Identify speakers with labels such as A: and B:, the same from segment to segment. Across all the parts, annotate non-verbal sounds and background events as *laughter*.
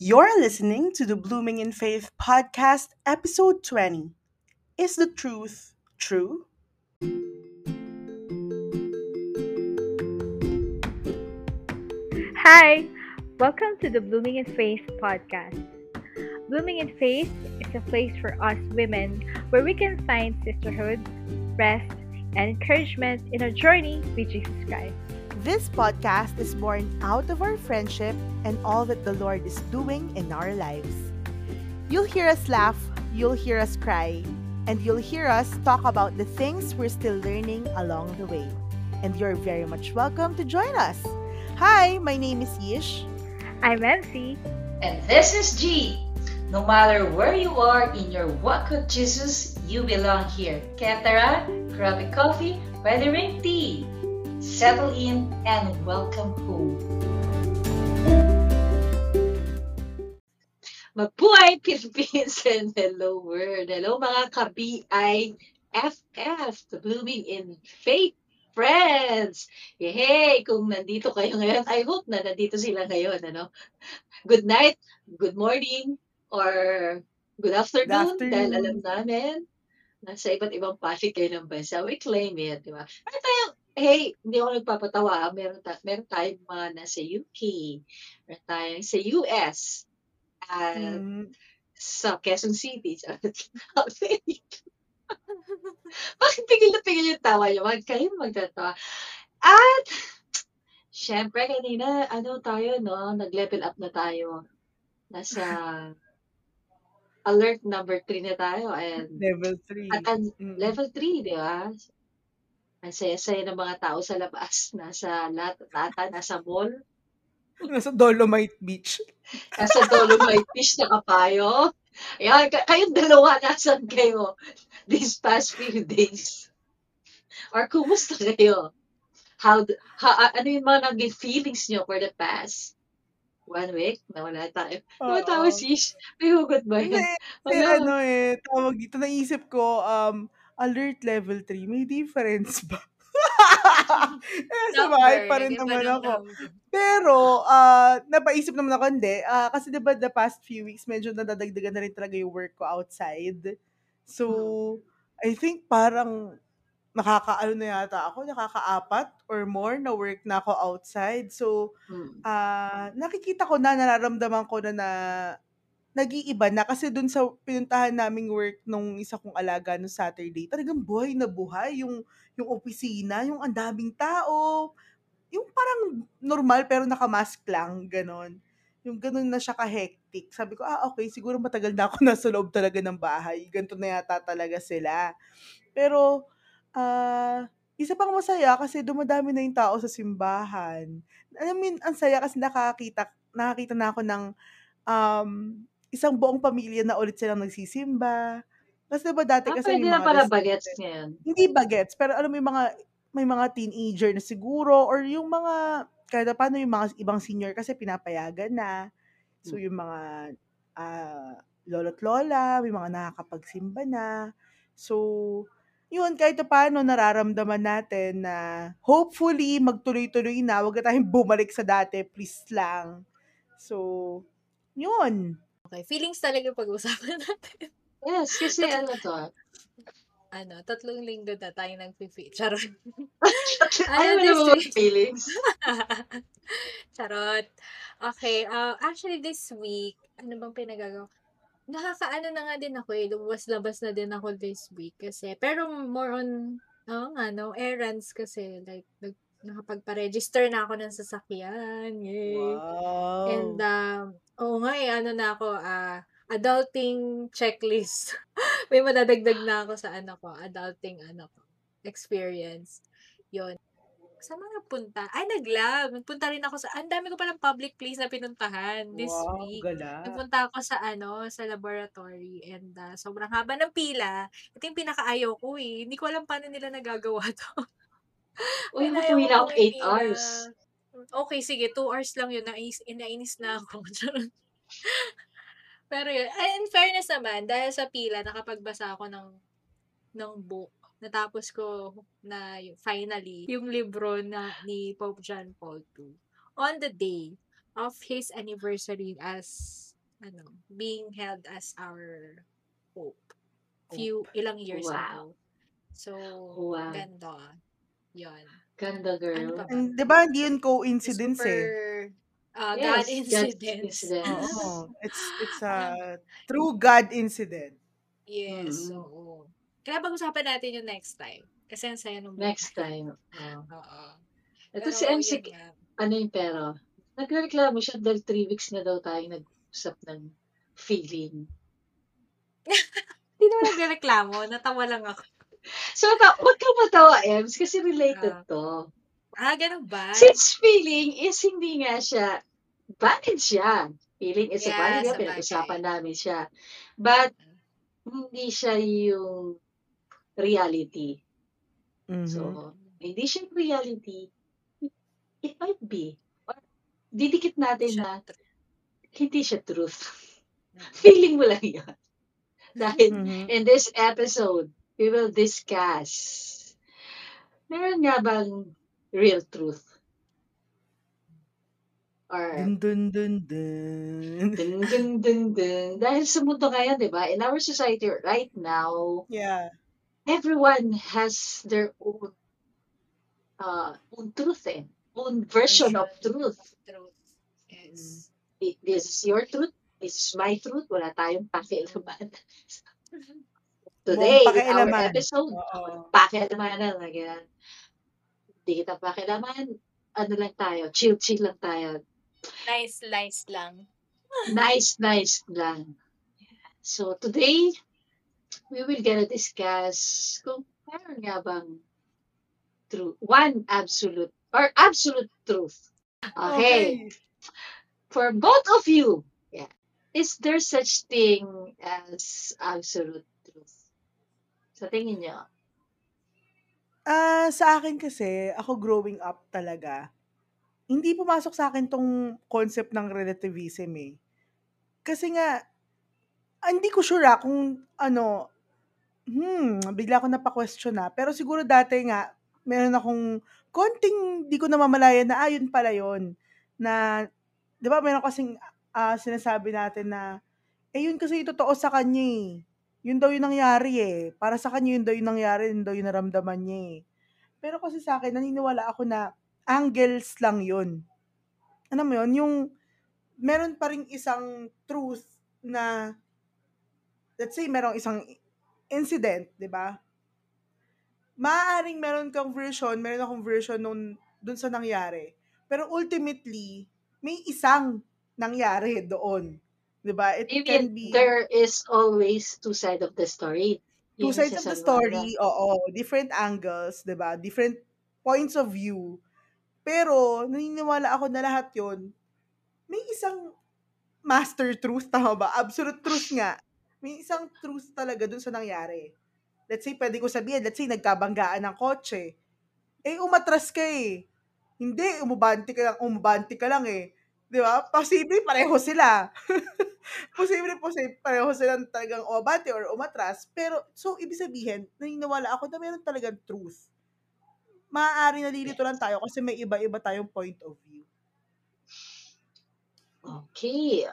A: You're listening to the Blooming in Faith podcast, episode 20. Is the truth true?
B: Hi, welcome to the Blooming in Faith podcast. Blooming in Faith is a place for us women where we can find sisterhood, rest, and encouragement in our journey with Jesus Christ.
A: This podcast is born out of our friendship and all that the Lord is doing in our lives. You'll hear us laugh, you'll hear us cry, and you'll hear us talk about the things we're still learning along the way. And you're very much welcome to join us. Hi, my name is Yish.
B: I'm MC.
C: And this is G. No matter where you are in your walk with Jesus, you belong here. Ketara, grab a coffee, weathering tea. Settle in and welcome home. Mabuhay Philippines *laughs* and hello world. Hello mga ka-BIFF, the Blooming in Faith friends. Yay! Kung nandito kayo ngayon, I hope na nandito sila ngayon. Ano? Good night, good morning, or good afternoon,
A: Good afternoon.
C: dahil alam namin, nasa iba't ibang panig kayo ng bansa. We claim it, di ba? Meron tayong, hey, hindi ako nagpapatawa. ah. Meron, ta- meron tayong mga nasa UK. Meron tayong sa US. At
A: Mm,
C: sa Quezon City. *laughs* Bakit pigil na pigil yung tawa niyo? Wag kayo magtatawa. At, syempre, kanina, ano tayo, no? Nag-level up na tayo. Nasa alert number 3 na tayo. And,
A: level 3.
C: at
A: Mm.
C: level 3, di ba? Ang saya-saya ng mga tao sa labas. *laughs* Nasa lahat, lata, nasa mall. *laughs*
A: Nasa Dolomite Beach. *laughs*
C: Nasa Dolomite Beach na kapayo. Ayan, ka- kayong dalawa, nasan kayo these past few days? Or kumusta kayo? How, ha, ano yung mga naging feelings nyo for the past one week? Nawala tayo. Nawala tayo, sis. May hugot ba
A: Hindi,
C: yan?
A: kasi
C: Wala.
A: ano eh, tawag dito, naisip ko, um, alert level 3, may difference ba? *laughs* eh, sa bahay pa rin naman ako. Pero, ah, napaisip naman ako, hindi. Ah, kasi diba the past few weeks, medyo nadadagdagan na rin talaga yung work ko outside. So, I think parang nakakaano na yata ako, nakakaapat or more na work na ako outside. So,
C: Hmm.
A: ah nakikita ko na, nararamdaman ko na na nag-iiba na kasi dun sa pinuntahan naming work nung isa kong alaga no Saturday, talagang buhay na buhay yung yung opisina, yung ang daming tao, yung parang normal pero naka-mask lang, ganon. Yung ganon na siya ka-hectic. Sabi ko, ah, okay, siguro matagal na ako *laughs* nasa loob talaga ng bahay. Ganito na yata talaga sila. Pero, ah, isa pang masaya kasi dumadami na yung tao sa simbahan. I mean, ang saya kasi nakakita, nakakita na ako ng um, isang buong pamilya na ulit silang nagsisimba. Kasi diba dati
C: Ah,
A: kasi
C: pwede na para bagets ngayon.
A: hindi bagets, pero alam mo yung mga may mga teenager na siguro or yung mga kahit paano yung mga ibang senior kasi pinapayagan na. So
C: Hmm.
A: yung mga ah, lolo't lola, may mga nakakapagsimba na. So, yun, kahit paano nararamdaman natin na hopefully magtuloy-tuloy na, wag na tayong bumalik sa dati, please lang. So, yun.
D: Okay, feelings talaga yung pag-uusapan *laughs* natin.
C: Yes, kasi ano to.
D: Ano, tatlong linggo na tayo nag-fit. Charot. *laughs*
C: Ano
D: Ano
C: mo feelings? *laughs*
D: Charot. Okay, uh, actually this week, ano bang pinagagawa? Nakakaano na nga din ako eh. Lumabas-labas na din ako this week kasi. Pero more on, oh, ano, errands kasi. Like, nag, nakapagpa-register na ako ng sasakyan. Yay.
A: Wow.
D: And, um, oo nga eh, ano na ako, ah, adulting checklist. *laughs* May madadagdag na ako sa ano ko, adulting ano ko, experience. Yon. Saan mga punta? Ay, nag-lab. Nagpunta rin ako sa, ang dami ko palang public place na pinuntahan this
A: wow,
D: week.
A: gala.
D: Nagpunta ako sa ano, sa laboratory and ah, sobrang haba ng pila. Ito yung pinakaayaw ko eh. Hindi ko alam paano nila nagagawa *laughs* to.
C: Uy,
D: ko
C: na ako
D: yung
C: 8
D: pila.
C: hours.
D: Okay, sige. 2 hours lang yun. Nainis na ako. *laughs* Pero yun. In fairness naman, dahil sa pila, nakapagbasa ako ng ng book. Natapos ko na finally yung libro na ni Pope John Paul II on the day of his anniversary as ano, being held as our hope.
A: Hope.
D: Few, ilang years
C: Wow.
D: ago. So,
C: Wow.
D: ganda. Yun.
C: Ganda,
D: Ano
C: girl.
A: And 'di ba hindi yun coincidence
D: Super,
A: eh.
D: ah,
C: Yes,
D: God incidents. *laughs*
A: Oo. It's it's a true God incident.
D: Yes,
C: Mm.
D: oo. Kaya pag-usapan natin yung next time. Kasi ang saya nung
C: Next time. Oh.
D: Oo.
C: Ito
D: Pero
C: si MC,
D: yun
C: ano yung pero? Nagreklamo siya dahil three weeks na daw tayo nag-usap ng feeling. *laughs*
D: Hindi naman nagreklamo. Natawa lang ako.
C: So, ta- huwag kang matawa, Ems, kasi related
D: Ah.
C: to.
D: Ah, ganun ba?
C: Since feeling is hindi nga siya, valid siya. Feeling is a
D: Yeah,
C: valid,
D: sa
C: yeah, pinag-usapan namin siya. But, hindi siya yung reality.
A: Mhm.
C: So, hindi siya yung reality. It might be. Or, didikit natin na
D: Siya-
C: hindi siya truth.
D: Mm. *laughs*
C: Feeling mo lang yun. Dahil
A: Mhm.
C: in this episode, we will discuss meron nga bang real truth? Or
A: Dun dun dun dun.
C: dun dun dun dun. Dahil sa mundo ngayon, di ba, in our society right now,
A: Yeah.
C: everyone has their own uh, own truth eh. Own version of truth.
D: Truth. Yes.
C: This is your truth. This is my truth. Wala tayong pakialaman. *laughs* Today,
A: Buong
C: in our
A: pakialaman.
C: episode,
A: Oo.
C: pakialamanan. Again. Hindi kita pakialaman. Ano lang tayo, chill-chill lang tayo.
D: Nice, nice lang. *laughs*
C: Nice, nice lang. So, today, we will gonna discuss kung meron nga bang truth. One absolute, or absolute truth. Okay. For both of you, yeah, is there such thing as absolute truth? Sa tingin niyo?
A: Ah, sa akin kasi, ako growing up talaga, hindi pumasok sa akin tong concept ng relativism eh. Kasi nga, ah, hindi ko sure ah, kung ano, hmm, bigla ko napaka-question na. Pero siguro dati nga, meron akong konting di ko namamalayan na, ah, yun pala yun. Na, di ba, meron kasing ah, sinasabi natin na, eh, yun kasi totoo sa kanya eh. Yun daw yung nangyari eh. Para sa kanya yun daw yung nangyari, yun daw yung naramdaman niya eh. Pero kasi sa akin, naniniwala ako na angles lang yun. Ano mo yun? Yung meron pa rin isang truth na let's say merong isang incident, 'di ba? Maaaring meron kang version, meron akong version nun dun sa nangyari. Pero ultimately, may isang nangyari doon. 'Di ba? It
C: Maybe
A: can be
C: there is always two sides of the story.
A: two sides of the story, oo, different angles, 'di ba? Different points of view. Pero naniniwala ako na lahat 'yon may isang master truth, *laughs* tama ba? Absolute truth nga. May isang truth talaga dun sa nangyari. Let's say, pwede ko sabihin, let's say, nagkabanggaan ng kotse. Eh, umatras ka eh. Hindi, umubanti ka lang, umubanti ka lang eh. Di ba? Posible, pareho sila. *laughs* Posible, posible, pareho silang talagang umabante or umatras. Pero, so, ibig sabihin, naniniwala ako na meron talagang truth. Maaari nalilito lang tayo kasi may iba-iba tayong point of view.
C: Okay.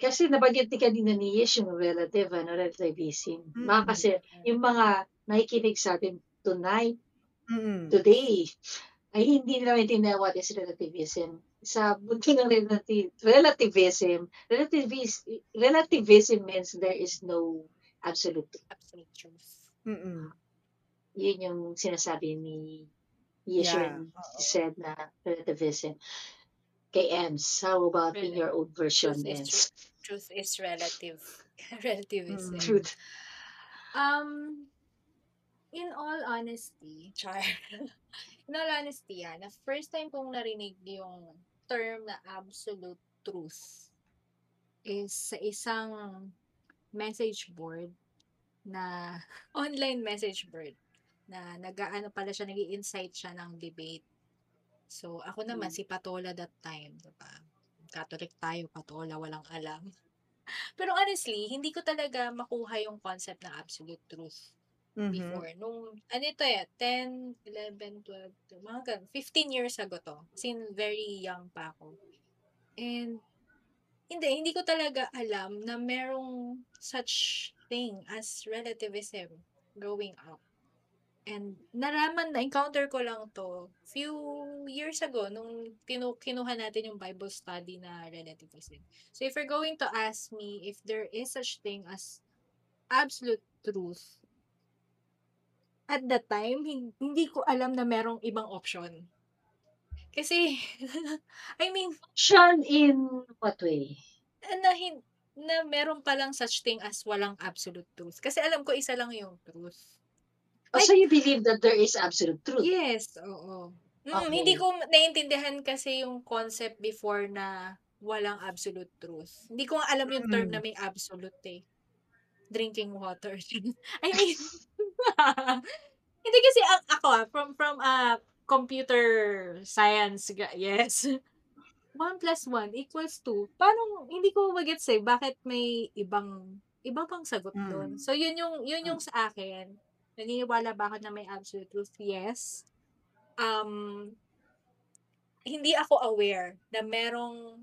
C: Kasi nabanggit ni kanina ni Yesh yung relative, ano, relativism. Mga
A: Mm.
C: kasi, yung mga nakikinig sa atin tonight,
A: Mm.
C: today, ay hindi nila maintindihan what is relativism. Sa mundo ng relati- relativism, relativis- relativism means there is no absolute.
D: Absolute truth.
A: Mm-mm.
C: Yun yung sinasabi ni Yesh
A: Yeah.
C: said na relativism. Kay Ems, how about in
D: Rela-
C: your own version,
D: Truth is
C: Ems?
D: truth. Truth is relative. *laughs* Relativism.
A: Mm.
C: Truth.
D: Um, in all honesty, char. *laughs* in all honesty, ah, na first time kong narinig yung term na absolute truth is sa isang message board na *laughs* online message board na nag-ano pala siya, nag insight siya ng debate. So, ako naman,
C: Mm.
D: si Patola that time, diba? Catholic tayo, Patola, walang alam. *laughs* Pero honestly, hindi ko talaga makuha yung concept ng absolute truth
A: Mhm.
D: before. Nung, ano ito eh, 10, 11, 12, to- mga ganun, 15 years ago to. In, very young pa ako. And, Hindi, hindi ko talaga alam na merong such thing as relativism growing up. And naraman, na-encounter ko lang to few years ago nung kinu kinuha natin yung Bible study na relativism. So if you're going to ask me if there is such thing as absolute truth, at that time, hin- hindi ko alam na merong ibang option. Kasi, *laughs* I mean,
C: Option in what way?
D: na, na meron palang such thing as walang absolute truth. Kasi alam ko isa lang yung truth.
C: Oh, so you believe that there is absolute truth?
D: Yes, oo. Mm,
C: Okay.
D: Hindi ko naiintindihan kasi yung concept before na walang absolute truth. Hindi ko alam yung term
A: Mm.
D: na may absolute eh. Drinking water. *laughs* I mean, *laughs* hindi kasi ako ah, from from a computer science, yes. *laughs* 1 plus 1 equals 2. Paano, hindi ko magets eh, bakit may ibang, iba pang sagot
A: Mm.
D: doon. So, yun yung, yun yung sa akin. Naniniwala ba ako na may absolute truth? Yes. Um, hindi ako aware na merong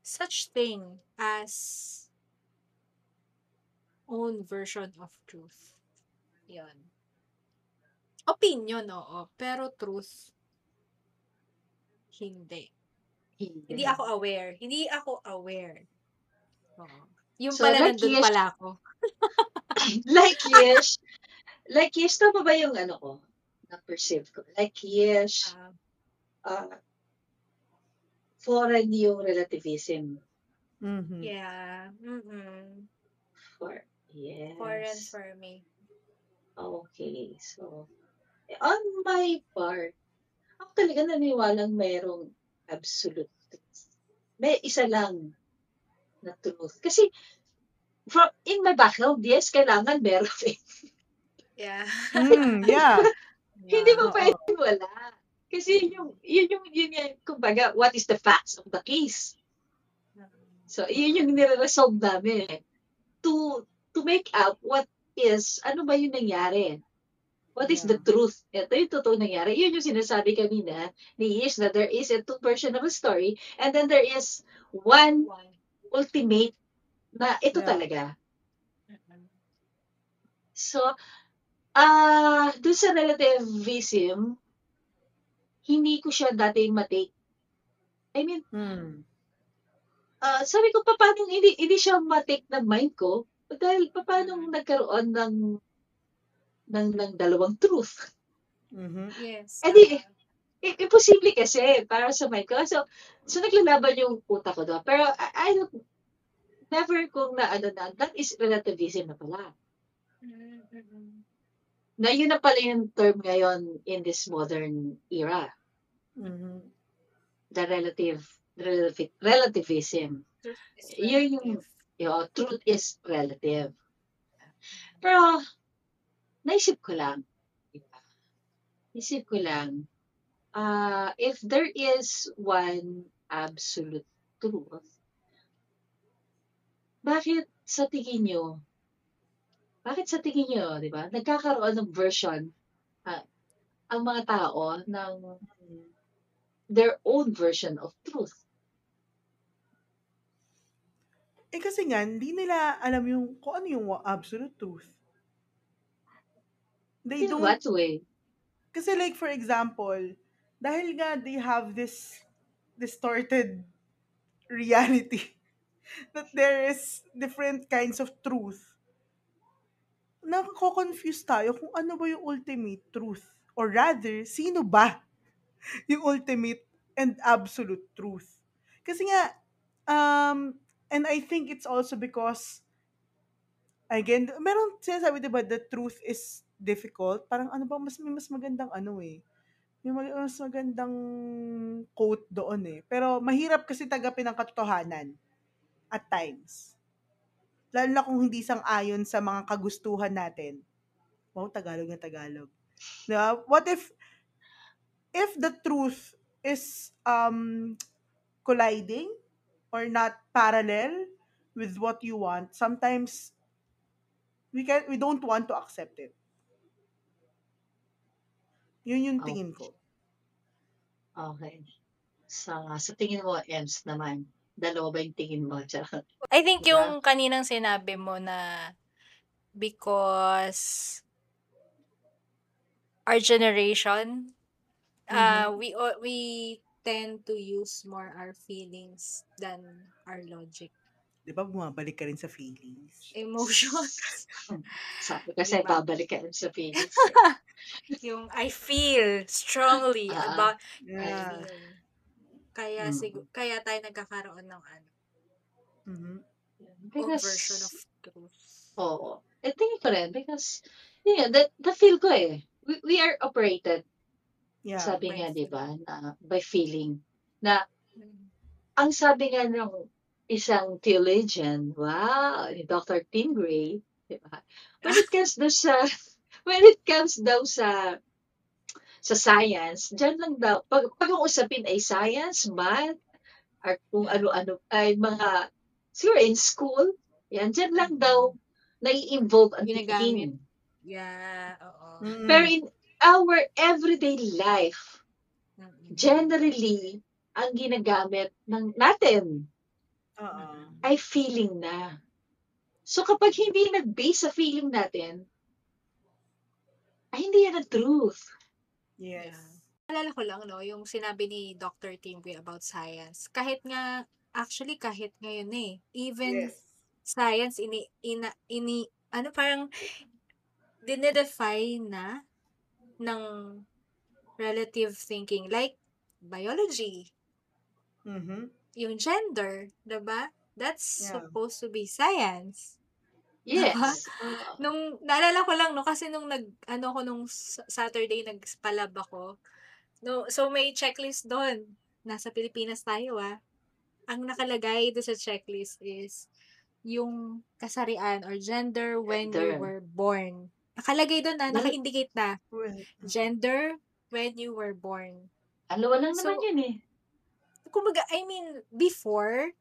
D: such thing as own version of truth. Yun. Opinion, oo. Pero truth, hindi. Hindi ako aware. Hindi ako aware. Oo. Yung
C: So,
D: pala
C: like
D: nandun
C: yes-
D: pala ako. *laughs*
C: like yes, like yes, tama ba yung ano ko? Na-perceive ko. Like yes,
D: Ah,
C: uh, foreign yung relativism.
A: Mhm.
D: yeah. Mm-mm.
C: For, yes.
D: Foreign for me.
C: Okay, so, on my part, ako talaga naniwalang mayroong absolute truth. May isa lang na truth. Kasi, from, in my background, yes, kailangan meron eh.
D: Yeah.
A: Mm, yeah. *laughs*
C: Hindi mo pwede wala. Kasi yun yung, yun yung, yun yung, kumbaga, what is the facts of the case? So, yun yung nire-resolve namin. eh. To, to make up what is, ano ba yung nangyari? What is the
A: Yeah.
C: truth? Ito yung totoo nangyari. Yun yung sinasabi kanina ni Ish na there is a two version of a story and then there is one
D: One.
C: ultimate na ito
A: Yeah.
C: talaga. So, ah, doon sa relativism, hindi ko siya dating matake. I mean,
A: Mm.
C: ah, sabi ko, paano hindi, hindi siya matake ng mind ko? Dahil paano nagkaroon ng, ng, ng dalawang truth?
A: Mhm.
C: Eh
D: Yes.
C: di,
D: tama.
C: I- imposible kasi para sa mind ko. So, so naglalaban yung utak ko doon. Pero I, I don't, never kong na ano na, that is relativism na pala.
D: Mm-mm.
C: Na yun na pala yung term ngayon in this modern era.
A: Mhm.
C: The relative, relative relativism. Yun yung, yung truth is relative. Pero, naisip ko lang, diba? Naisip ko lang, ah if there is one absolute truth, bakit sa tingin nyo, bakit sa tingin nyo, di ba, nagkakaroon ng version ah, ang mga tao ng their own version of truth?
A: Eh kasi nga, hindi nila alam yung kung ano yung absolute truth. They
C: In
A: don't,
C: what way?
A: kasi like for example, dahil nga they have this distorted reality *laughs* that there is different kinds of truth. Nakako-confuse tayo kung ano ba yung ultimate truth. Or rather, sino ba *laughs* yung ultimate and absolute truth. Kasi nga, um, and I think it's also because, again, meron sinasabi diba, the truth is difficult. Parang ano ba, mas, may mas magandang ano eh. May mag- mas magandang quote doon eh. Pero mahirap kasi tagapin ang katotohanan at times. Lalo na kung hindi sang-ayon sa mga kagustuhan natin. Wow, Tagalog na Tagalog. Diba? What if if the truth is um colliding or not parallel with what you want, sometimes we can we don't want to accept it. Yun yung tingin ko.
C: Okay. Sa, sa tingin mo, Ems naman, Dalawa ba yung tingin mo?
D: I think
C: Diba?
D: yung kaninang sinabi mo na because our generation, uh, we o- we tend to use more our feelings than our logic.
A: Di ba bumabalik ka rin sa feelings?
D: Emotions. *laughs*
C: Sabi kasi
D: Diba?
C: babalik ka rin sa feelings. *laughs*
D: yung I feel strongly
C: Ah.
D: about
A: Yeah.
D: I feel. Kaya
C: Mm.
D: sigu- kaya tayo nagkakaroon ng ano,
A: Mhm.
D: own
C: Because,
D: version of truth.
C: oo. Eh, tingin ko rin because, yun nga, the, the feel ko eh. We, we are operated,
A: Yeah.
C: sabi nga, di ba, na by feeling. Na,
D: Mm.
C: ang sabi nga ng isang theologian, wow, ni Dr. Tim Gray, di ba? When it comes daw sa, *laughs* when it comes daw sa, sa science, dyan lang daw, pag, pag ang usapin ay science, math, or kung ano-ano, ay mga, siguro in school, yan, dyan lang daw, nai-involve ang
D: Ginagamit.
C: thinking.
D: Yeah, oo.
A: Mm.
C: Pero in our everyday life, generally, ang ginagamit ng natin
A: Oo.
C: ay feeling na. So kapag hindi nag-base sa feeling natin, ay hindi yan ang truth.
A: Yes.
D: Alala ko lang, no, yung sinabi ni Dr. Timby about science. Kahit nga, actually, kahit ngayon eh, even
A: Yes.
D: science, ini, ina, ini, ano, parang, dinedefine na ng relative thinking. Like, biology,
A: Mhm.
D: yung gender, 'di ba? That's
A: Yeah.
D: supposed to be science.
C: Yes.
D: Diba? Nung, naalala ko lang, no, kasi nung nag, ano ko nung Saturday, nagpalab ako, no, so may checklist doon. Nasa Pilipinas tayo, ah. Ang nakalagay doon sa checklist is yung kasarian or gender when you
C: Gender.
D: were born. Nakalagay doon na,
C: Well-
D: naka-indicate na,
A: Well,
D: gender when you were born.
C: Alawa lang
D: So,
C: naman yun eh.
D: Kumbaga, I mean, before,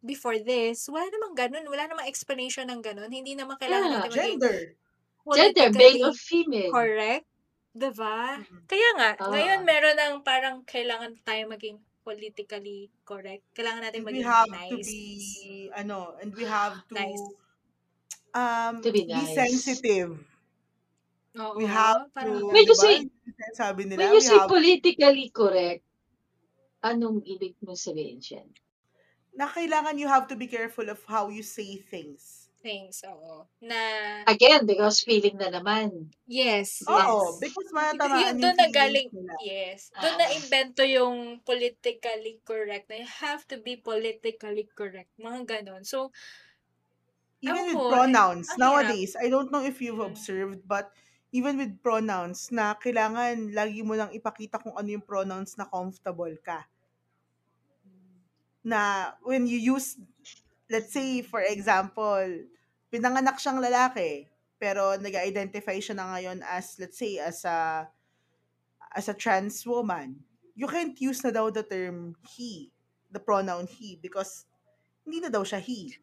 D: before this, wala namang ganun. Wala namang explanation ng ganun. Hindi naman kailangan
C: Yeah.
D: natin maging
A: gender.
C: Gender, male or female.
D: correct. Diba?
A: Mhm.
D: Kaya nga,
C: Oo.
D: ngayon meron ng parang kailangan tayo maging politically correct. Kailangan natin
A: And we
D: maging
A: have
D: nice.
A: to be, ano, and we have to,
D: Nice.
A: um,
C: To be nice.
A: sensitive.
D: Oo.
A: We have to,
D: parang,
C: When you
A: diba?
C: say-
A: Yung Sabi nila,
C: When you say
A: have,
C: politically correct, anong ibig mo sabihin dyan?
A: na kailangan you have to be careful of how you say things.
D: things, oo. Na,
C: Again, because feeling na naman.
D: yes,
A: Oo,
D: yes.
A: because
D: Y-
A: matamaan
D: yun,
A: yung
D: doon na galing,
A: nila.
D: yes. Doon
C: Oo.
D: na invento yung politically correct na you have to be politically correct. Mga ganon. So,
A: Even with
D: eh,
A: pronouns, nowadays, I don't know if you've
D: Mm.
A: observed, but even with pronouns, na kailangan lagi mo lang ipakita kung ano yung pronouns na comfortable ka. Na when you use, let's say, for example, pinanganak siyang lalaki, pero nag-identify siya na ngayon as, let's say, as a, as a trans woman, you can't use na daw the term he, the pronoun he, because hindi na daw siya he.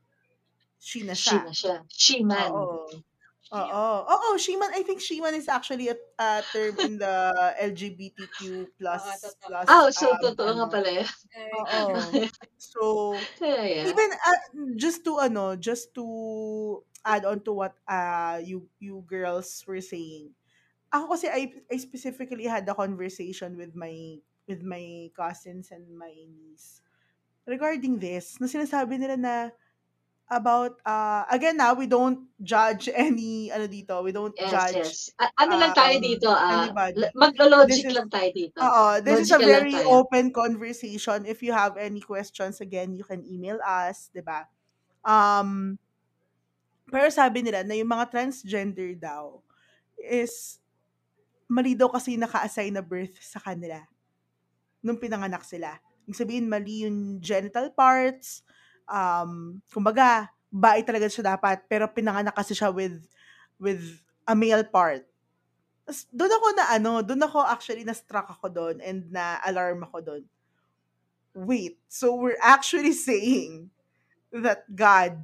A: She na
C: She
A: siya.
C: na siya. She man.
A: Oo. Oo. Oo, She-Man, I think She-Man is actually a, a term in the *laughs* LGBTQ plus
D: totoo.
A: plus
C: Ah, so
A: um,
C: totoo nga
A: ano.
C: pala yun.
A: Oo. So, *laughs*
C: yan.
A: even uh, just to ano, just to add on to what uh you you girls were saying. Ako kasi I, I specifically had a conversation with my with my cousins and my niece regarding this. Na sinasabi nila na about uh again now we don't judge *laughs* any ano dito we don't
C: Yes,
A: judge
C: yes. A- ano lang tayo
A: um,
C: dito, ah,
A: anybody.
C: l- maglo-logic
A: This is-
C: lang tayo dito.
A: Oo, this is a
C: Logical
A: very open conversation. If you have any questions, again, you can email us, di ba? Um, pero sabi nila na yung mga transgender daw is mali daw kasi naka-assign na birth sa kanila nung pinanganak sila. Ibig sabihin, mali yung genital parts. Um, kumbaga, bae talaga siya dapat, pero pinanganak kasi siya with with a male part. Doon ako na ano, doon ako actually na-struck ako doon and na-alarm ako doon. Wait, so we're actually saying that God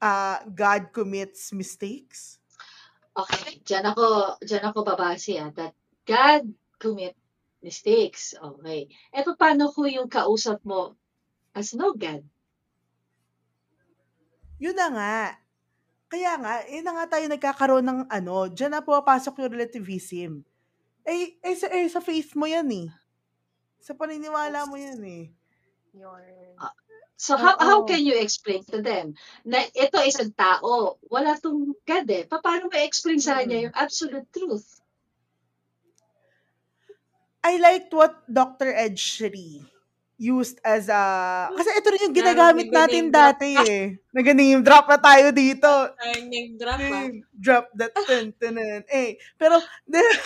A: uh, God commits mistakes?
C: Okay, dyan ako, dyan ako babase ah, that God commit mistakes. Okay. E paano ko yung kausap mo as no God.
A: Yun na nga. Kaya nga, eh na nga tayo nagkakaroon ng ano, dyan na pumapasok yung relativism. Eh, eh, sa, eh, sa faith mo yan eh. Sa paniniwala mo yan eh.
D: Yun.
C: So how how
A: Oo.
C: can you explain to them na ito isang tao, wala tong God eh. Pa- Paano mo explain sa kanya
A: Mm.
C: yung absolute truth?
A: I liked what Dr. Ed Shri used as a... Kasi ito rin yung ginagamit
D: Nag-
A: natin
D: nag-name drop
A: dati eh. Nag-name drop na tayo dito.
D: Ay, name drop ah.
A: Drop that ten, tenen. Eh, pero,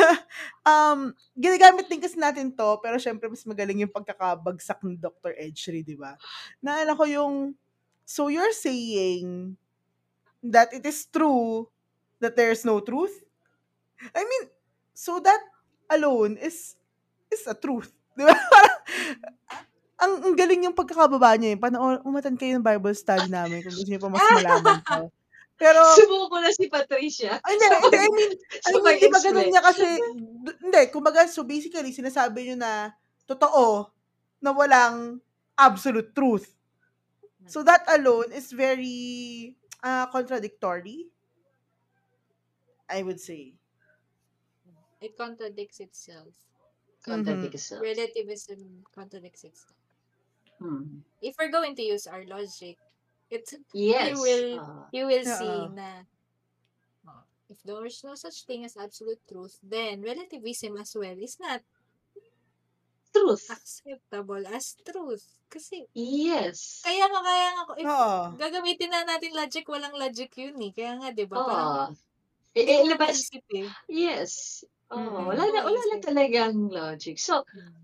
A: *laughs* um, ginagamit din kasi natin to, pero syempre mas magaling yung pagkakabagsak ni Dr. Ed Shri, di ba? Naalala ko yung, so you're saying that it is true that there's no truth? I mean, so that alone is is a truth. Di ba? *laughs* Ang, ang galing yung pagkakababa niya. Yung panoo, umatan kayo ng Bible study namin kung gusto niyo pa mas malaman to. Pero, *laughs*
C: Sumuko na si Patricia.
A: ay, hindi, hindi, I mean, I
C: So,
A: mean, di ba ganun niya kasi, d- hindi, kumbaga, so basically, sinasabi niyo na, totoo, na walang absolute truth. So that alone is very uh, contradictory, I would say.
D: It contradicts itself.
C: Contradict itself.
D: Relativism contradicts itself.
C: Hmm.
D: If we're going to use our logic, it
C: Yes.
D: you will
C: ah.
D: you will see
A: Oo.
D: na oh, if there's no such thing as absolute truth, then relativism as well is not
C: truth.
D: acceptable as truth. Kasi
C: Yes.
D: kaya nga kaya nga if
A: Oo.
D: gagamitin na natin logic, walang logic yun eh. Kaya nga 'di ba? Parang
C: Oh. Eh, eh, labas.
D: eh.
C: Yes. Oh,
A: Mm-mm.
C: wala na, wala na talagang logic. So,
D: Mm.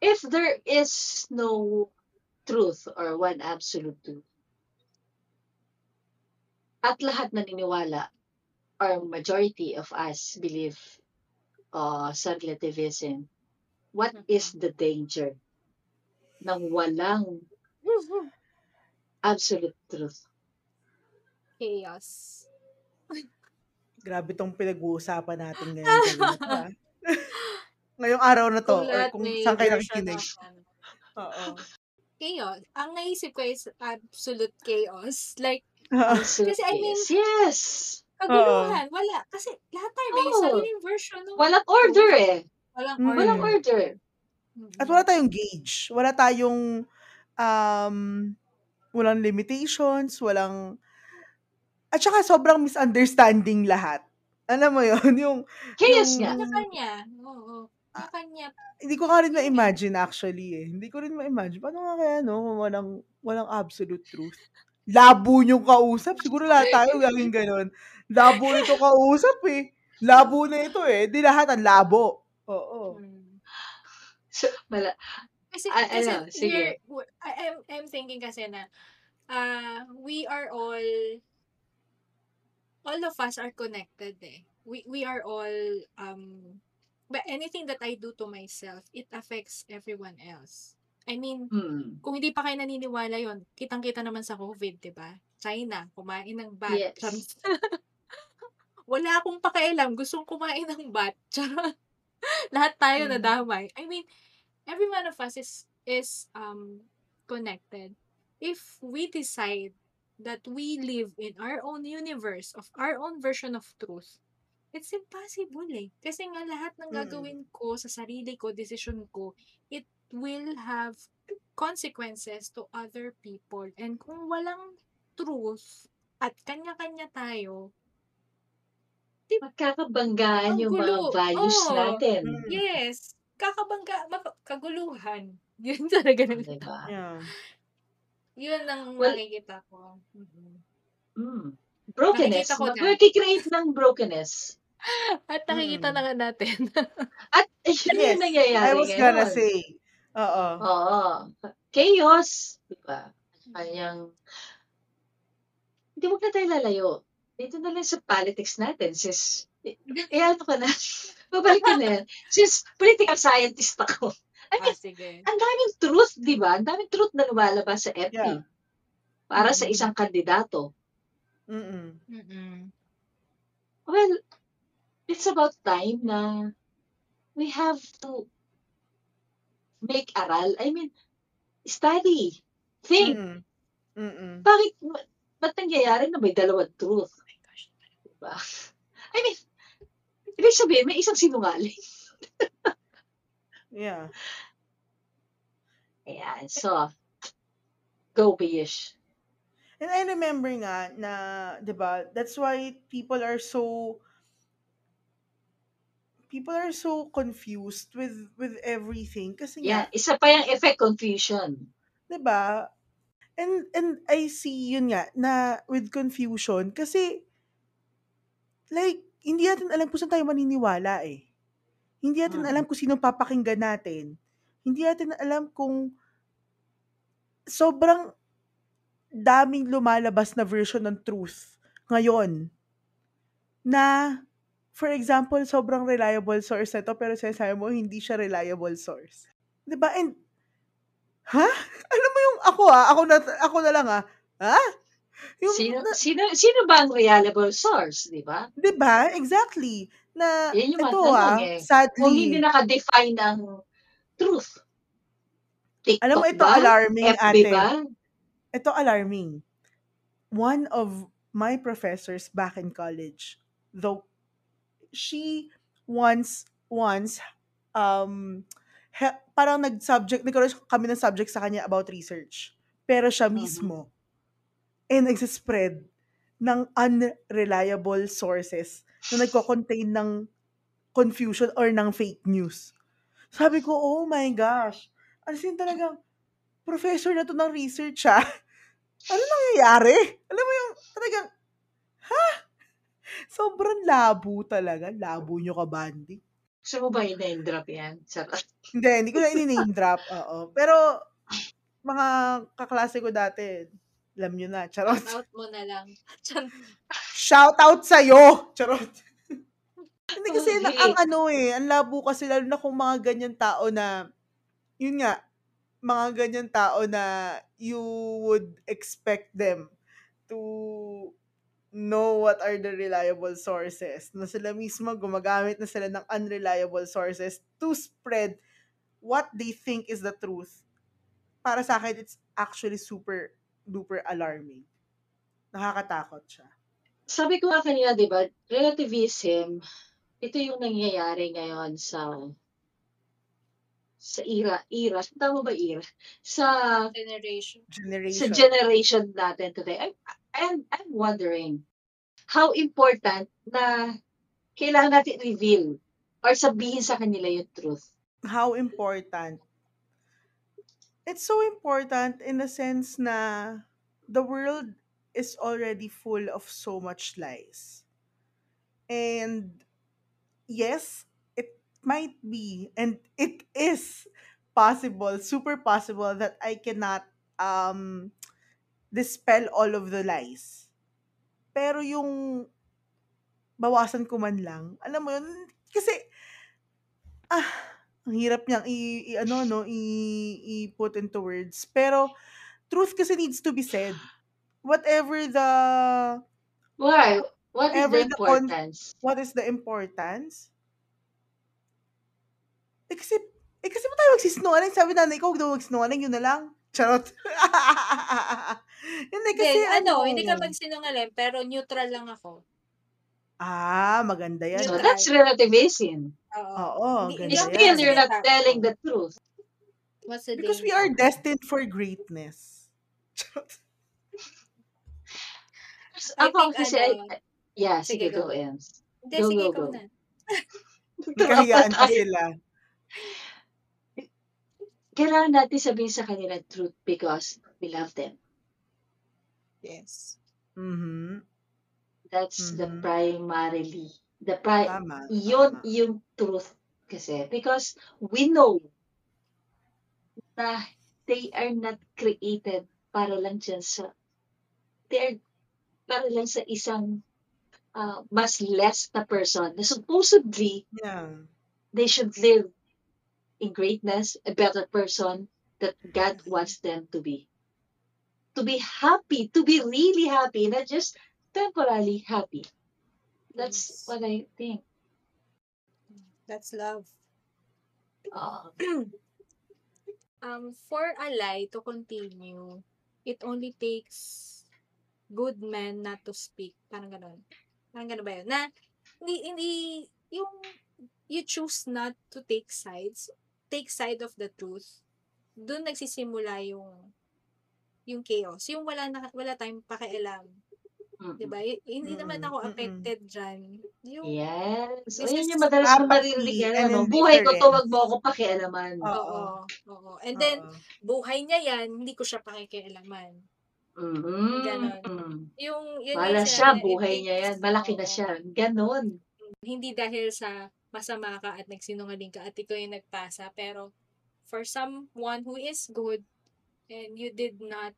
C: If there is no truth or one absolute truth, at lahat naniniwala or majority of us believe uh, sa relativism, what is the danger ng walang absolute truth?
D: Chaos.
A: Grabe tong pinag-uusapan natin ngayon. *laughs* Ngayong araw na to,
D: Kung
A: or kung saan kayo nakikinig.
D: ano.
A: Oo.
D: chaos. Ang naisip ko is absolute chaos. Like, *laughs*
C: Absolute
D: Kasi I mean-
C: yes.
D: kaguluhan. Wala. Kasi lahat tayo may
C: Oo.
D: sariling version. Ng
C: Walang order eh.
D: Walang
A: Mm.
D: order.
C: Walang order.
A: At wala tayong gauge. Wala tayong, um, walang limitations, walang, at saka sobrang misunderstanding lahat. Alam mo yon *laughs* yung,
C: Chaos
A: Yung-
C: nga.
D: Kanya-kanya. Oo. Kanya-kanya.
A: hindi ko nga rin ma-imagine actually eh. Hindi ko rin ma-imagine. Paano nga kaya no, kung walang, walang absolute truth? Labo niyong kausap. Siguro lahat tayo gagawin ganon. Labo nito kausap eh. Labo na ito eh. Di lahat ang labo. Oo.
D: Mm.
C: So, mala,
D: Kasi,
C: Ah,
D: kasi
C: ano, sige.
D: I, I'm, I'm thinking kasi na uh, we are all all of us are connected eh. We we are all um but anything that I do to myself, it affects everyone else. I mean,
C: hmm.
D: kung hindi pa kayo naniniwala yon kitang-kita naman sa COVID, 'di ba? China, kumain ng bat.
C: Yes. *laughs*
D: Wala akong pakialam, gustong kumain ng bat. *laughs* Charot. Lahat tayo
A: Mm.
D: nadamay. I mean, every one of us is is um connected. If we decide that we live in our own universe of our own version of truth, it's impossible eh. Kasi nga lahat ng
A: Mm.
D: gagawin ko sa sarili ko, decision ko, it will have consequences to other people. And kung walang truth at kanya-kanya tayo,
C: Magkakabanggaan
D: Ang
C: yung mga values
D: Oo.
C: natin.
A: Mm.
D: yes, kakabangga, mak- kaguluhan. *laughs* Yun talaga ng
C: Diba?
A: Yeah.
D: Yun ang
C: Well-
D: nakikita ko. Mhm.
C: Mm. Brokenness.
D: Nakikita ko na.
C: Nag-create ng brokenness. *laughs*
D: At nakikita
A: Mm.
D: na nga natin. *laughs*
C: At yun
A: Yes.
C: yung nangyayari
A: I was gonna
C: ngayon.
A: say. Oo.
C: Oo. Chaos. Diba? Kanyang, hindi mo na tayo lalayo. Dito na lang sa politics natin, sis. Eh, eh, ano ka na? *laughs* Babalik ka na yan. Sis, political scientist ako. I mean,
D: ah, sige.
C: ang daming truth, di ba? Ang daming truth na lumalabas sa FB.
A: Yeah.
C: Para sa
D: Mhm.
C: isang kandidato.
A: Mm-mm.
D: Mm-mm.
C: Well, it's about time na we have to make aral. I mean, study. Think.
A: Mm. Mm.
C: Bakit, ba- ba't nangyayari na may dalawang truth? Oh my gosh. Diba? *laughs* I mean, ibig sabihin, may isang sinungaling.
A: Yeah. *laughs*
C: Ayan, so, go Bish.
A: And I remember nga na, 'di ba? That's why people are so people are so confused with with everything kasi
C: Yeah,
A: nga,
C: isa pa yung effect confusion.
A: 'di ba? And and I see yun nga na with confusion kasi like hindi natin alam kung saan tayo maniniwala eh. Hindi natin
C: Mm.
A: alam kung sino papakinggan natin. Hindi natin alam kung sobrang daming lumalabas na version ng truth ngayon na for example, sobrang reliable source na to pero sinasabi mo hindi siya reliable source. 'Di ba? And ha? *laughs* Alam mo yung ako ah, ako na ako na lang ah. Ha? Yung
C: Sino,
A: na,
C: sino, sino ba ang reliable source, di ba?
A: 'di ba? Exactly. Na
C: Yan yung
A: ito ah,
C: eh. Kung
A: sadly,
C: hindi naka-define ng truth.
A: alam mo
C: TikTok
A: ito
C: ba?
A: alarming
C: FB
A: ate.
C: ba?
A: Ito alarming. One of my professors back in college, though she once once um he- parang nag-subject, nagkaroon kami ng subject sa kanya about research. Pero siya
C: Mhm.
A: mismo, eh nagsispread ng unreliable sources na nagko-contain ng confusion or ng fake news. Sabi ko, oh my gosh. As in talagang, professor na to ng research ha. *laughs* Ano nangyayari? Alam mo yung talagang, ha? Sobrang labo talaga. Labo nyo ka, Bandi.
C: Gusto mo ba i-name drop yan? *laughs*
A: Hindi, hindi ko na ini-name drop. Oo. Pero, mga kaklase ko dati, alam nyo na. Charot.
D: Out mo na lang.
A: Shout out sa'yo! Charot. *laughs* Hindi kasi na,
C: Okay.
A: ang ano eh, ang labo kasi lalo na kung mga ganyan tao na, yun nga, mga ganyan tao na you would expect them to know what are the reliable sources. Na sila mismo gumagamit na sila ng unreliable sources to spread what they think is the truth. Para sa akin, it's actually super duper alarming. Nakakatakot siya.
C: Sabi ko nga kanina, di ba, relativism, ito yung nangyayari ngayon sa sa era, era, tama ba era? Sa
D: generation.
C: sa
A: Generation.
C: generation natin today. I'm, I'm, I'm wondering how important na kailangan natin reveal or sabihin sa kanila yung truth.
A: how important. It's so important in the sense na the world is already full of so much lies. And yes, might be and it is possible, super possible that I cannot um dispel all of the lies. Pero yung bawasan ko man lang, alam mo yun, kasi ah, ang hirap niyang i, i ano no, i, i put into words. Pero truth kasi needs to be said. Whatever the
C: Why? What is the
A: the con-
C: importance?
A: what is the importance? Eh kasi, eh kasi ba tayo magsisinungaling? Sabi nanay ko, huwag daw magsinungaling, yun na lang. Charot. *laughs* Hindi kasi
D: Hindi, ano, hindi ka
A: ano.
D: magsinungaling, pero neutral lang ako.
A: Ah, maganda yan.
C: So
D: Neutral.
C: that's relativism.
D: Oo.
A: Oo,
D: Hindi-
A: ganda
C: It's
A: yan.
C: still you're not telling the truth.
D: What's the
A: Because we
D: danger?
A: are destined for greatness. Charot.
D: I
C: Ako
D: think
C: kasi,
D: ano,
C: I- yeah, sige,
D: Sige,
C: go,
D: go.
C: Ems.
D: Hindi,
C: Go,
D: sige,
C: go,
D: ikaw
C: go.
D: na.
A: Kahiyaan ko
C: Tayo.
A: sila.
C: Kailangan natin sabihin sa kanila truth because we love them.
D: Yes.
A: Mhm.
C: That's the
A: Mhm.
C: primarily, the pri
A: Tama.
C: yun
A: tama.
C: yung truth kasi because we know na they are not created para lang dyan sa they are para lang sa isang uh, mas less na person na supposedly
A: Yeah.
C: they should live in greatness, a better person that God wants them to be. To be happy, to be really happy, not just temporarily happy. That's
D: Yes.
C: what I think.
D: That's love.
C: Uh, *clears throat*
D: um, for a lie to continue, it only takes good men not to speak. Parang ganon. Parang ganon ba yun? Na, hindi, hindi, yung, you choose not to take sides, take side of the truth, doon nagsisimula yung, yung chaos. Yung wala na, wala tayong pakialam.
C: Mm.
D: 'Di ba? Y- Hindi naman
A: Mm,
D: ako
A: mm.
D: affected diyan. Yung
C: Yes. O
D: is
C: yung madalas
A: apathy
C: maririnig yan,
A: and
C: ano, buhay ko to, wag mo ako pakialaman.
A: Oo.
D: oo, oo. And then
A: Oo.
D: buhay niya 'yan, hindi ko siya pakikialaman.
C: Mhm.
D: Ganon. Yung yun
C: Wala siya,
D: na
C: buhay niya yan. Malaki na siya. Ganon.
D: Hindi dahil sa masama ka at nagsinungaling ka at ikaw yung nagpasa, pero for someone who is good and you did not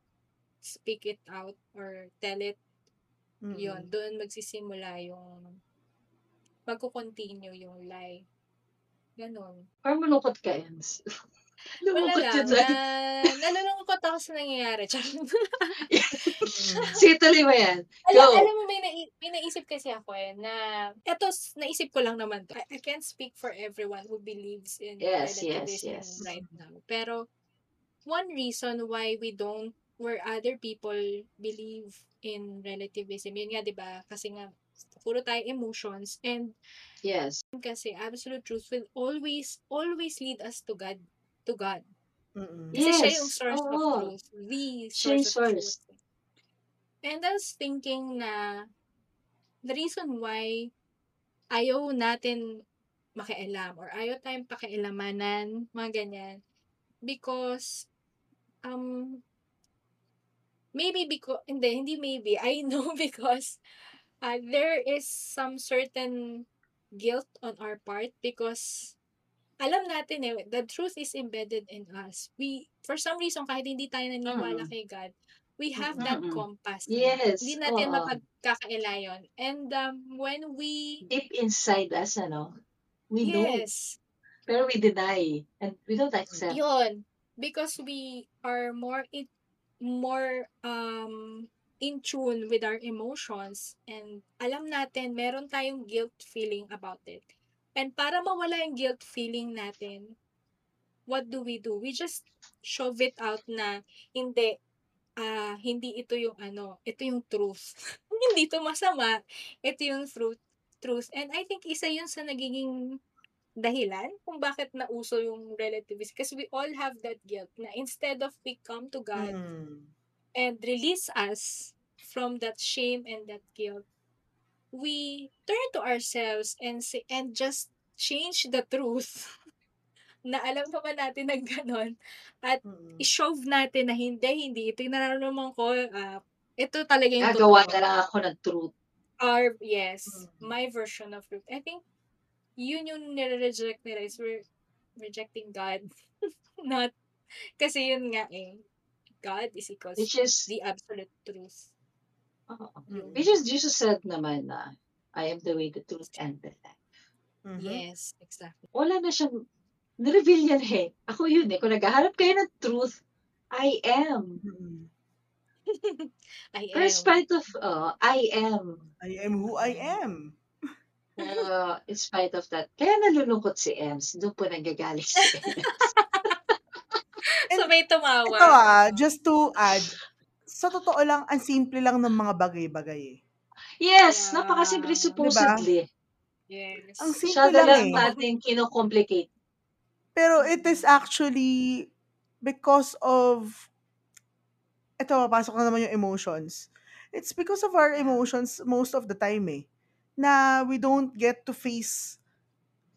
D: speak it out or tell it, yun,
A: Mm.
D: doon magsisimula yung magko-continue yung lie. Ganon.
C: Or malungkot ka, Ems. *laughs*
D: Wala
C: Lumungkot
D: lang.
C: yun
D: Na,
C: lang.
D: nalulungkot ako sa nangyayari. *laughs*
C: Sige, tuloy mo yan.
D: alam,
C: Go.
D: alam mo, may, nai- may naisip kasi ako eh, na, eto, naisip ko lang naman to. I, I can't speak for everyone who believes in
C: Yes, yes, yes.
D: right now. Pero, one reason why we don't, where other people believe in relativism, yun nga, di ba? Kasi nga, puro tayo emotions, and
C: Yes.
D: kasi absolute truth will always, always lead us to God. To God.
A: Mm.
D: Kasi siya
C: Yes.
D: yung source of
C: Oo.
D: truth. The
C: Siya
D: source of
C: source.
D: truth. And I was thinking na the reason why ayaw natin makialam or ayaw tayong pakialamanan, mga ganyan, because um maybe because hindi hindi maybe I know *laughs* because uh, there is some certain guilt on our part because alam natin eh, the truth is embedded in us. We, for some reason, kahit hindi tayo naniniwala kay God, we have that
C: Mm-mm.
D: compass.
C: Yes.
D: Hindi natin
C: oo.
D: mapagkakaila yun. And um, when we,
C: Deep inside us, ano, we know.
D: yes,
C: Pero we deny. And we don't accept.
D: yun, because we are more in, more um in tune with our emotions and alam natin meron tayong guilt feeling about it. And para mawala yung guilt feeling natin, what do we do? We just shove it out na hindi ah hindi ito yung ano, ito yung truth. *laughs* hindi ito masama, ito yung truth. Truth. And I think isa yun sa nagiging dahilan kung bakit nauso yung relativism. Because we all have that guilt na instead of we come to God
A: Mm.
D: And release us from that shame and that guilt, we turn to ourselves and say, and just change the truth *laughs* na alam naman natin na gano'n at
A: Mm.
D: i-shove natin na hindi, hindi. Ito yung nararamdaman ko, ah, ito talaga yung totoo.
C: na lang ako ng truth.
D: Or, yes,
A: Mm.
D: my version of truth. I think, yun yung nire-reject nila is we're rejecting God. *laughs* Not, kasi yun nga eh, God is equals
C: Which is,
D: the absolute truth.
C: oo.
A: Mm.
C: which is Jesus said naman na, I am the way, the truth, and the life.
A: Mhm.
D: Yes, exactly.
C: Wala na siyang, nireveal yan eh. Ako yun eh. Kung naghahanap kayo ng truth, I am. *laughs*
D: I
C: Pero in
D: am.
C: spite of, uh, I am.
A: I am who I am.
C: Uh, in spite of that, kaya nalulungkot si Ems. Doon po nanggagaling si *laughs* Ems.
D: Sabay tumawa.
A: Ito ah, just to add, sa totoo lang, ang simple lang ng mga bagay-bagay eh.
C: Yes,
D: Yeah.
C: napakasimple
A: Diba?
C: supposedly.
D: Yes.
A: Ang simple
C: Siya na
A: lang
C: lang
A: eh.
C: natin kinocomplicate.
A: Pero it is actually because of ito, pasok na naman yung emotions. It's because of our emotions most of the time eh. Na we don't get to face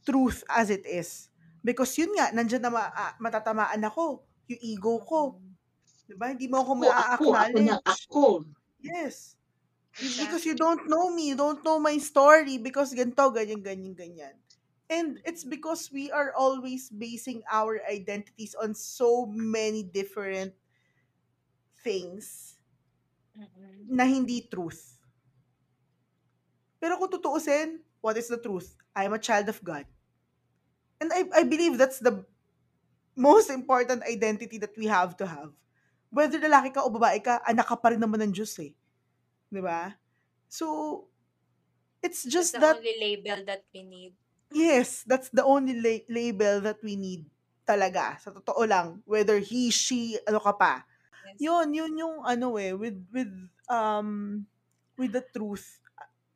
A: truth as it is. Because yun nga, nandyan na ma- ah, matatamaan ako. Yung ego ko. Diba? Hindi mo ako
C: Ako, ako, ako
A: ma-acknowledge.
C: ako.
A: Yes. It's because you don't know me, you don't know my story because ganito, ganyan, ganyan, ganyan. And it's because we are always basing our identities on so many different things na hindi truth. Pero kung tutuusin, what is the truth? I am a child of God. And I, I believe that's the most important identity that we have to have. Whether lalaki ka o babae ka, anak ka pa rin naman ng Diyos eh. Di ba? So, it's
D: That's
A: just
D: the
A: that,
D: only label that we need.
A: yes, that's the only la- label that we need. talaga, sa totoo lang, whether he, she, ano ka pa.
D: Yes.
A: Yun, yun yung ano eh, with, with, um, with the truth.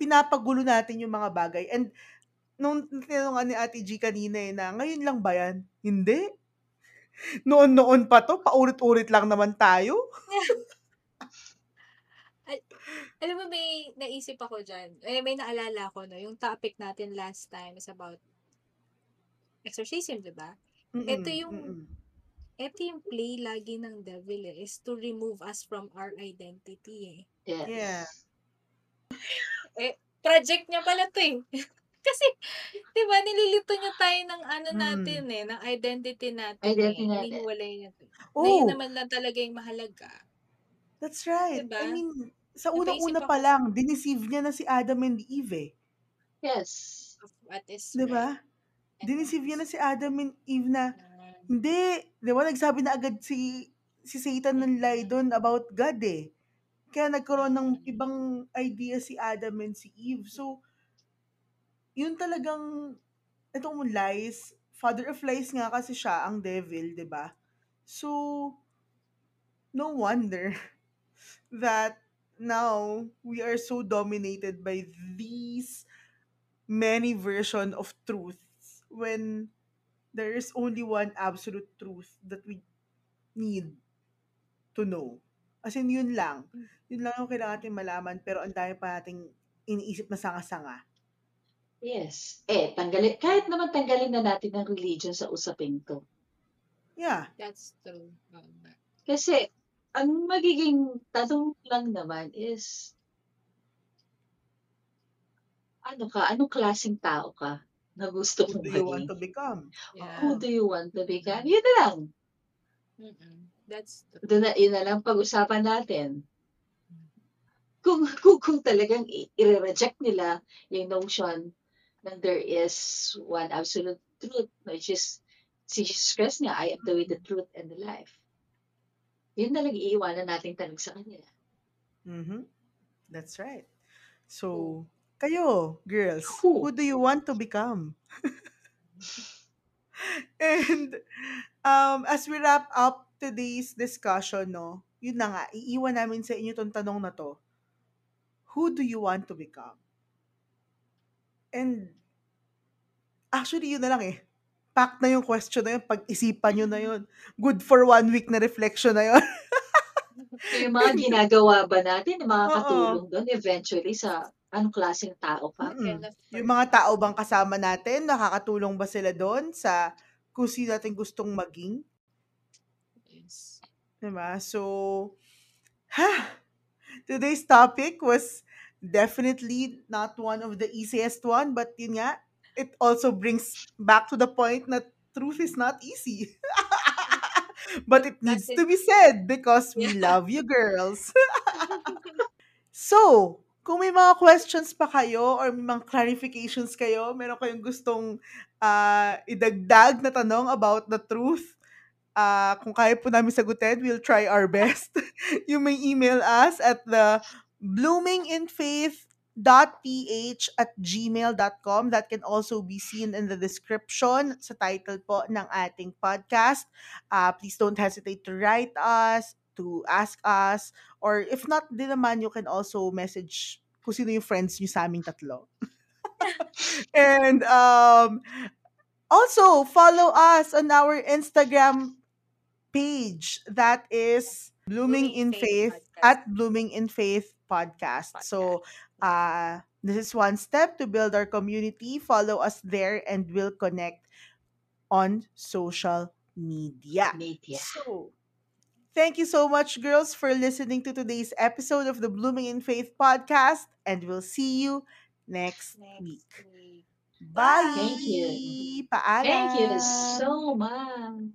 A: Pinapagulo natin yung mga bagay. And, nung tinanong ni Ate G kanina eh, na ngayon lang ba yan? Hindi. Noon-noon pa to, paulit-ulit lang naman tayo. *laughs*
D: Alam mo, may naisip ako dyan. Eh, may naalala ko, no? Yung topic natin last time is about exorcism, di ba? Ito yung,
A: mm-mm.
D: ito yung play lagi ng devil eh, is to remove us from our identity eh.
C: Yes.
A: Yeah.
D: Project niya pala to eh. *laughs* Kasi, di ba, nililito niya tayo ng ano
A: Mm.
D: natin eh, ng identity natin
C: Identity
D: eh.
C: natin.
D: Hinihiwalay niya to. Na
A: Oh,
D: yun naman lang talaga yung mahalaga.
A: that's right.
D: Diba?
A: I mean, sa unang-una pa lang, diniceive niya na si Adam and Eve eh.
C: Yes.
D: What is
A: Di
D: right what
A: niya na si Adam and Eve na, hindi, di ba, nagsabi na agad si si Satan ng lie doon about God eh. Kaya nagkaroon ng
D: Mm.
A: ibang idea si Adam and si Eve. So, yun talagang, itong lies, father of lies nga kasi siya, ang devil, di ba? So, no wonder *laughs* that now we are so dominated by these many version of truths when there is only one absolute truth that we need to know. As in, yun lang. Yun lang yung kailangan natin malaman pero ang dami pa nating iniisip na sanga-sanga.
C: Yes. Eh, tanggalin, kahit naman tanggalin na natin ang religion sa usaping to.
A: Yeah.
D: That's true.
C: Kasi, ang magiging tanong lang naman is, ano ka, anong klaseng tao ka na gusto
A: Who
C: mong
A: do you want
C: maging?
A: to become?
D: yeah.
C: Who do you want to become? Yun na lang.
D: Mm-mm. That's true.
C: Doon na, yun na lang pag-usapan natin. Kung, *laughs* kung, kung talagang i-reject nila yung notion na there is one absolute truth, which is si Jesus Christ nga, I am the way, the truth, and the life. Yun na lang iiwanan nating tanong sa kanila.
A: Mhm. That's right. So, kayo, girls,
C: Who?
A: who do you want to become? *laughs* And um, as we wrap up today's discussion, no, yun na nga, iiwan namin sa inyo tong tanong na to. Who do you want to become? And actually, yun na lang eh. Pack na yung question na yun. Pag-isipan nyo na yun. Good for one week na reflection na yun.
C: So, yung mga ginagawa ba natin, yung mga
A: Oo.
C: katulong doon eventually sa anong klaseng tao ka?
A: Mm.
D: Of
A: Yung mga tao bang kasama natin, nakakatulong ba sila doon sa kung sino natin gustong maging?
D: Yes.
A: Diba? So, ha! Today's topic was definitely not one of the easiest one, but yun nga, it also brings back to the point that truth is not easy. *laughs* but it needs
D: Doesn't-
A: to be said because we
D: Yeah.
A: love you girls. *laughs* So, kung may mga questions pa kayo or may mga clarifications kayo, meron kayong gustong ah, idagdag na tanong about the truth, ah, kung kaya po namin sagutin, we'll try our best. *laughs* you may email us at the bloominginfaith.ph at gmail.com. That can also be seen in the description sa title po ng ating podcast. Ah, please don't hesitate to write us, to ask us, or if not din naman, you can also message kung sino yung friends nyo sa aming tatlo. *laughs* and um, also, follow us on our Instagram page. That is Blooming,
D: Blooming
A: in
D: Faith
A: Faith at Blooming in Faith Podcast. So, uh, this is one step to build our community. Follow us there and we'll connect on social media.
C: Media.
A: So, thank you so much, girls, for listening to today's episode of the Blooming in Faith podcast, and we'll see you next,
D: Next
A: week.
D: week.
A: Bye.
C: Thank you.
A: Paalam.
C: Thank you so much.